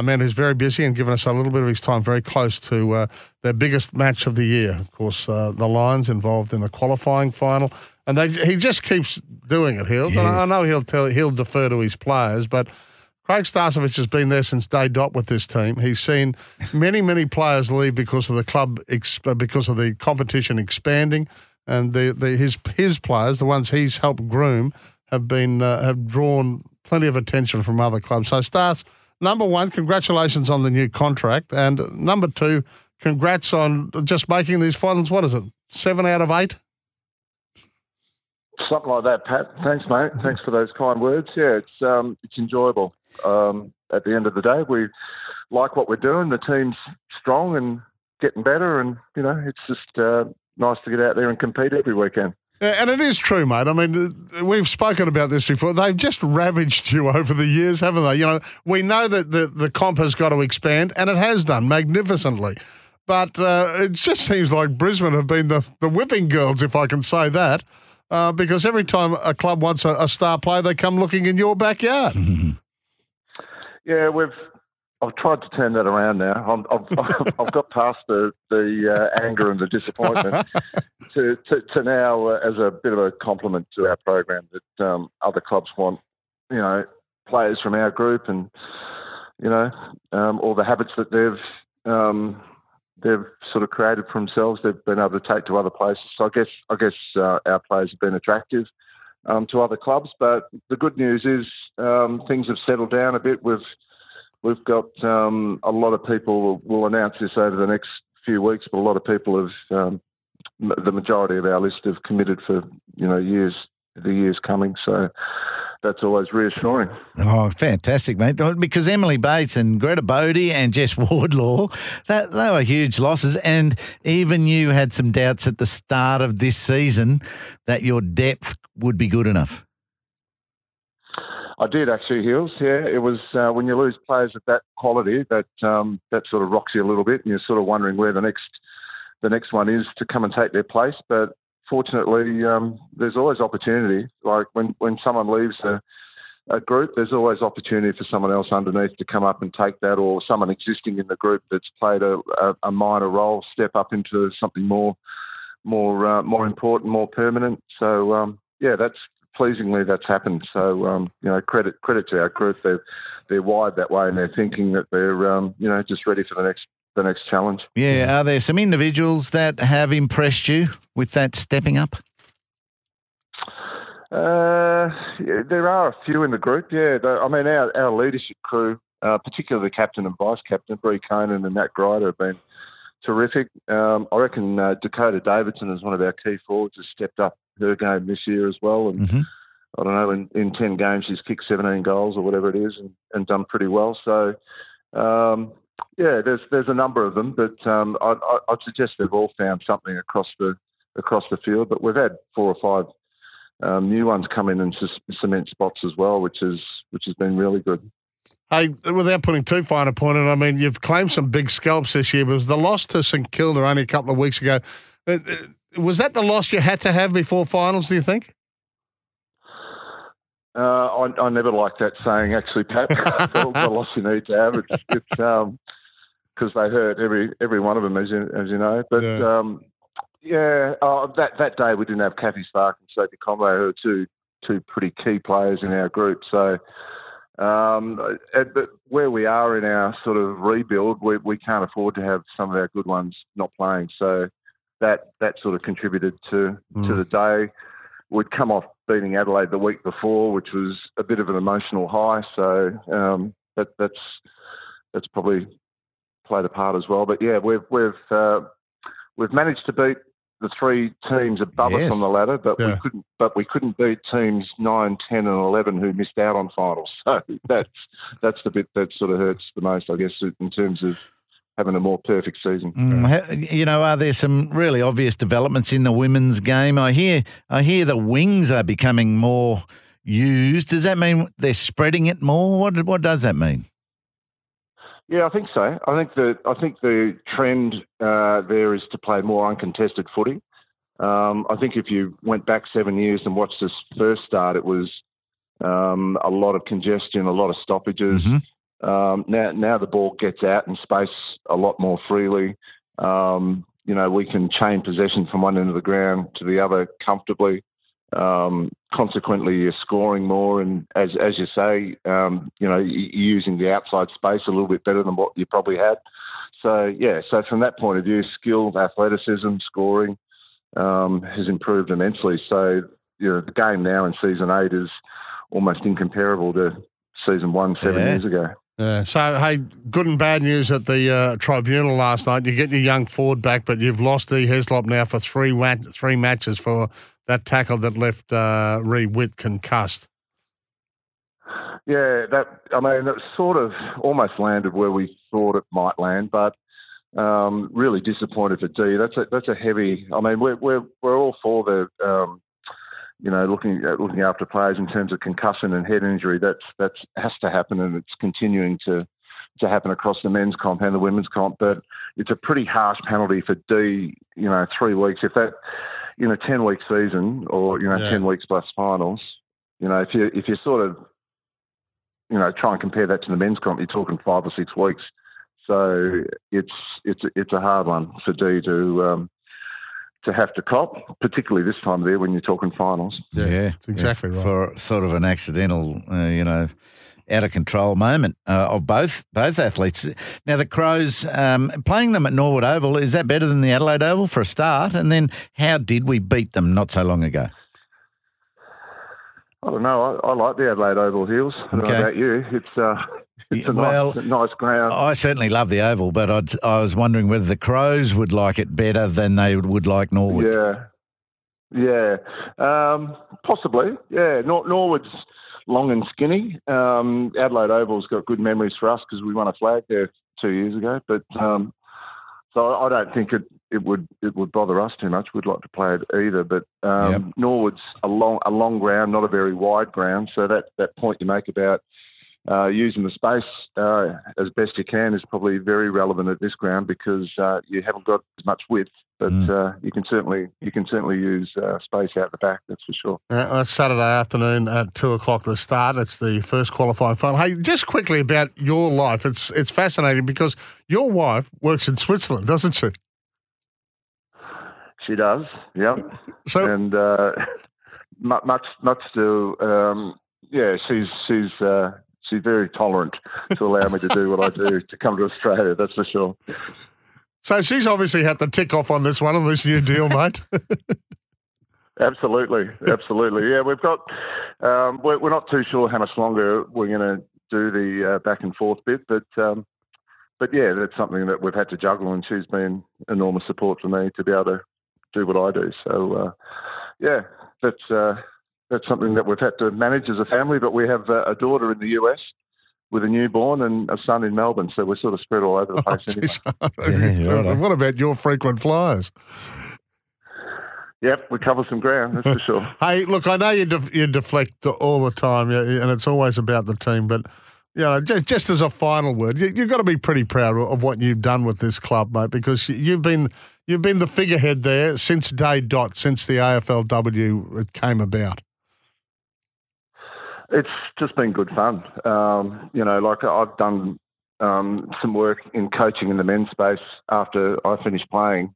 a man who's very busy and given us a little bit of his time very close to uh, their biggest match of the year. Of course, uh, the Lions involved in the qualifying final, and they, he just keeps doing it. He'll, and I know he'll tell he'll defer to his players, but. Craig Starcevich has been there since day dot with this team. He's seen many, many players leave because of the club, uh, because of the competition expanding, and the, the his his players, the ones he's helped groom, have been uh, have drawn plenty of attention from other clubs. So, Starts, number one, congratulations on the new contract, and number two, congrats on just making these finals. What is it, seven out of eight? Something like that, Pat. Thanks, mate. Thanks for those kind words. Yeah, it's um, it's enjoyable. Um, at the end of the day, we like what we're doing. The team's strong and getting better, and you know, it's just uh, nice to get out there and compete every weekend. And it is true, mate. I mean, we've spoken about this before. They've just ravaged you over the years, haven't they? You know, we know that the, the comp has got to expand, and it has done magnificently. But uh, it just seems like Brisbane have been the, the whipping girls, if I can say that, uh, because every time a club wants a, a, star player, they come looking in your backyard. Yeah, we've I've tried to turn that around now. i have I've got past the the uh, anger and the disappointment to, to, to now uh, as a bit of a compliment to our program that um, other clubs want, you know, players from our group and you know um, all the habits that they've um, they've sort of created for themselves. They've been able to take to other places. So I guess I guess uh, our players have been attractive um, to other clubs. But the good news is um, things have settled down a bit. We've We've got um, a lot of people. We'll announce this over the next few weeks, but a lot of people have. Um, the majority of our list have committed for you know years, the years coming. So that's always reassuring. Oh, fantastic, mate! Because Emily Bates and Greta Bodey and Jess Wardlaw, that they were huge losses, and even you had some doubts at the start of this season that your depth would be good enough. I did actually, Heels. Yeah, it was uh, when you lose players of that quality, that um, that sort of rocks you a little bit, and you're sort of wondering where the next the next one is to come and take their place. But fortunately, um, there's always opportunity. Like when when someone leaves a, a group, there's always opportunity for someone else underneath to come up and take that, or someone existing in the group that's played a, a, a minor role step up into something more more uh, more important, more permanent. So um, yeah, that's pleasingly that's happened. So um, you know, credit credit to our group. They're they're wired that way, and they're thinking that they're um, you know just ready for the next the next challenge. Yeah, are there some individuals that have impressed you with that stepping up? Uh, yeah, there are a few in the group. Yeah, I mean our our leadership crew, uh, particularly the captain and vice captain, Bree Koenen and Nat Grider, have been terrific. Um, I reckon uh, Dakota Davidson is one of our key forwards has stepped up her game this year as well. And mm-hmm. I don't know, in, in 10 games, she's kicked 17 goals or whatever it is and, and done pretty well. So, um, yeah, there's there's a number of them, but um, I, would suggest they've all found something across the across the field. But we've had four or five um, new ones come in and cement spots as well, which is which has been really good. Hey, without putting too fine a point on it, I mean, you've claimed some big scalps this year, but was the loss to St Kilda only a couple of weeks ago. Uh, uh, was that the loss you had to have before finals, do you think? Uh, I, I, never like that saying, actually, Pat. the, the loss you need to have. It's because um, they hurt every every one of them, as you, as you know. But yeah, um, yeah uh, that that day we didn't have Kathy Svarc and Sophie Conway, who are two two pretty key players in our group. So um, but where we are in our sort of rebuild, we, we can't afford to have some of our good ones not playing. So that that sort of contributed to mm. to the day. We'd come off beating Adelaide the week before, which was a bit of an emotional high. So um, that that's that's probably played a part as well. But yeah, we've we've uh, we've managed to beat the three teams above yes. us on the ladder, but yeah. we couldn't. But we couldn't beat teams 9, 10 and eleven who missed out on finals. So that's that's the bit that sort of hurts the most, I guess, in terms of having a more perfect season. Mm, you know, are there some really obvious developments in the women's game? I hear I hear the wings are becoming more used. Does that mean they're spreading it more? What what does that mean? Yeah, I think so. I think the I think the trend uh, there is to play more uncontested footy. Um, I think if you went back seven years and watched this first start, it was um, a lot of congestion, a lot of stoppages. Mm-hmm. Um, now, now the ball gets out in space a lot more freely. Um, you know, we can chain possession from one end of the ground to the other comfortably. Um, consequently, you're scoring more, and as as you say, um, you know, you're using the outside space a little bit better than what you probably had. So yeah, so from that point of view, skill, athleticism, scoring um, has improved immensely. So you know, the game now in season eight is almost incomparable to season one seven yeah. years ago. Yeah. So, hey, good and bad news at the uh, tribunal last night. You get your young forward back, but you've lost Dee Heslop now for three three matches for that tackle that left uh, Reed Witt concussed. Yeah, that I mean, it sort of almost landed where we thought it might land, but um, really disappointed for Dee. That's a that's a heavy. I mean, we're we're we're all for the um, you know, looking at looking after players in terms of concussion and head injury, that's that's has to happen, and it's continuing to to happen across the men's comp and the women's comp. But it's a pretty harsh penalty for Dee. You know, three weeks. If that in a ten week season, or you know, yeah. ten weeks plus finals, you know, if you if you sort of you know try and compare that to the men's comp, you're talking five or six weeks. So it's it's it's a hard one for Dee to um, to have to cop, particularly this time of year when you're talking finals. Yeah, yeah exactly yeah, right. For sort of an accidental, uh, you know, out of control moment uh, of both both athletes. Now the Crows um, playing them at Norwood Oval is that better than the Adelaide Oval for a start? And then how did we beat them not so long ago? I don't know. I, I like the Adelaide Oval Hills. I don't okay. know about you. It's uh, it's a well, nice, nice ground. I certainly love the Oval, but I'd, I was wondering whether the Crows would like it better than they would like Norwood. Yeah, yeah, um, possibly. Yeah, Nor- Norwood's long and skinny. Um, Adelaide Oval's got good memories for us because we won a flag there two years ago. But um, so I don't think it, it would it would bother us too much. We'd like to play it either. But um, yep. Norwood's a long a long ground, not a very wide ground. So that, that point you make about uh, using the space uh, as best you can is probably very relevant at this ground because uh, you haven't got as much width, but mm. Uh, you can certainly you can certainly use uh, space out the back. That's for sure. Uh, Saturday afternoon at two o'clock. The start. It's the first qualifying final. Hey, just quickly about your life. It's it's fascinating because your wife works in Switzerland, doesn't she? She does. Yep. So and much much to um, yeah, she's she's she's very tolerant to allow me to do what I do to come to Australia. That's for sure. So she's obviously had to tick off on this one on this new deal, mate. absolutely, absolutely. Yeah, we've got. Um, we're, we're, not too sure how much longer we're going to do the uh, back and forth bit, but um, but yeah, that's something that we've had to juggle, and she's been enormous support for me to be able to do what I do. So uh, yeah, that's. Uh, that's something that we've had to manage as a family. But we have uh, a daughter in the US with a newborn and a son in Melbourne, so we're sort of spread all over the oh, place. Oh, anyway. yeah, what about your frequent flyers? Yep, we cover some ground, that's for sure. hey, look, I know you, def- you deflect all the time, and it's always about the team, but you know, just, just as a final word, you, have got to be pretty proud of what you've done with this club, mate, because you've been you've been the figurehead there since day dot, since the AFLW came about. It's just been good fun. Um, you know, like I've done um, some work in coaching in the men's space after I finished playing.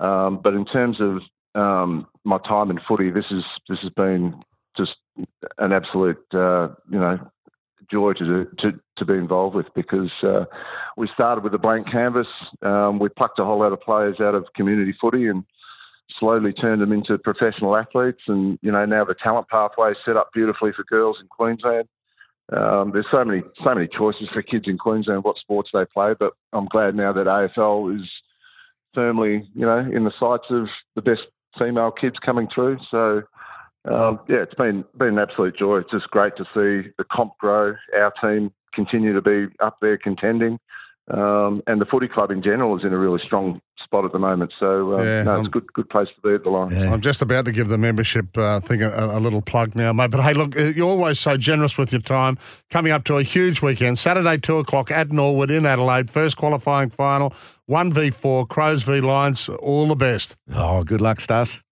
Um, but in terms of um, my time in footy, this is this has been just an absolute uh, you know joy to, to to be involved with because uh, we started with a blank canvas. Um, we plucked a whole lot of players out of community footy and slowly turned them into professional athletes. And, you know, now the talent pathway is set up beautifully for girls in Queensland. Um, there's so many, so many choices for kids in Queensland what sports they play, but I'm glad now that AFL is firmly, you know, in the sights of the best female kids coming through. So, um, yeah, it's been been an absolute joy. It's just great to see the comp grow, our team continue to be up there contending, um, and the footy club in general is in a really strong spot at the moment. So uh, yeah, no, it's a good good place to be at the line. Yeah. I'm just about to give the membership uh, thing a, a, little plug now, mate. But hey, look, uh, you're always so generous with your time. Coming up to a huge weekend, Saturday two o'clock at Norwood in Adelaide, first qualifying final, one v four, Crows v Lions. All the best. Oh, good luck, Stas.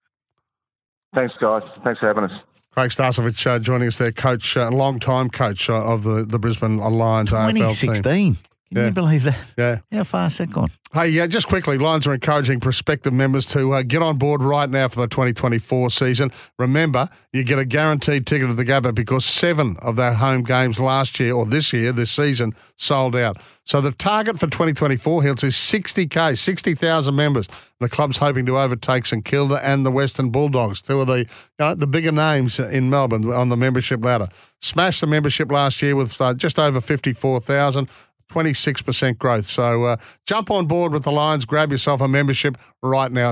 Thanks, guys. Thanks for having us. Craig Starcevich uh, joining us there, coach, uh, long-time coach uh, of the, the Brisbane Lions AFL team. 2016. Can Yeah. you believe that? Yeah. How fast that gone? Hey, yeah, just quickly, Lions are encouraging prospective members to uh, get on board right now for the 2024 season. Remember, you get a guaranteed ticket to the Gabba because seven of their home games last year or this year, this season, sold out. So the target for 2024 Hills is 60k, 60,000 members. The club's hoping to overtake St Kilda and the Western Bulldogs, two of the you know, the bigger names in Melbourne on the membership ladder. Smashed the membership last year with uh, just over 54,000. 26% growth. So uh, jump on board with the Lions, grab yourself a membership right now.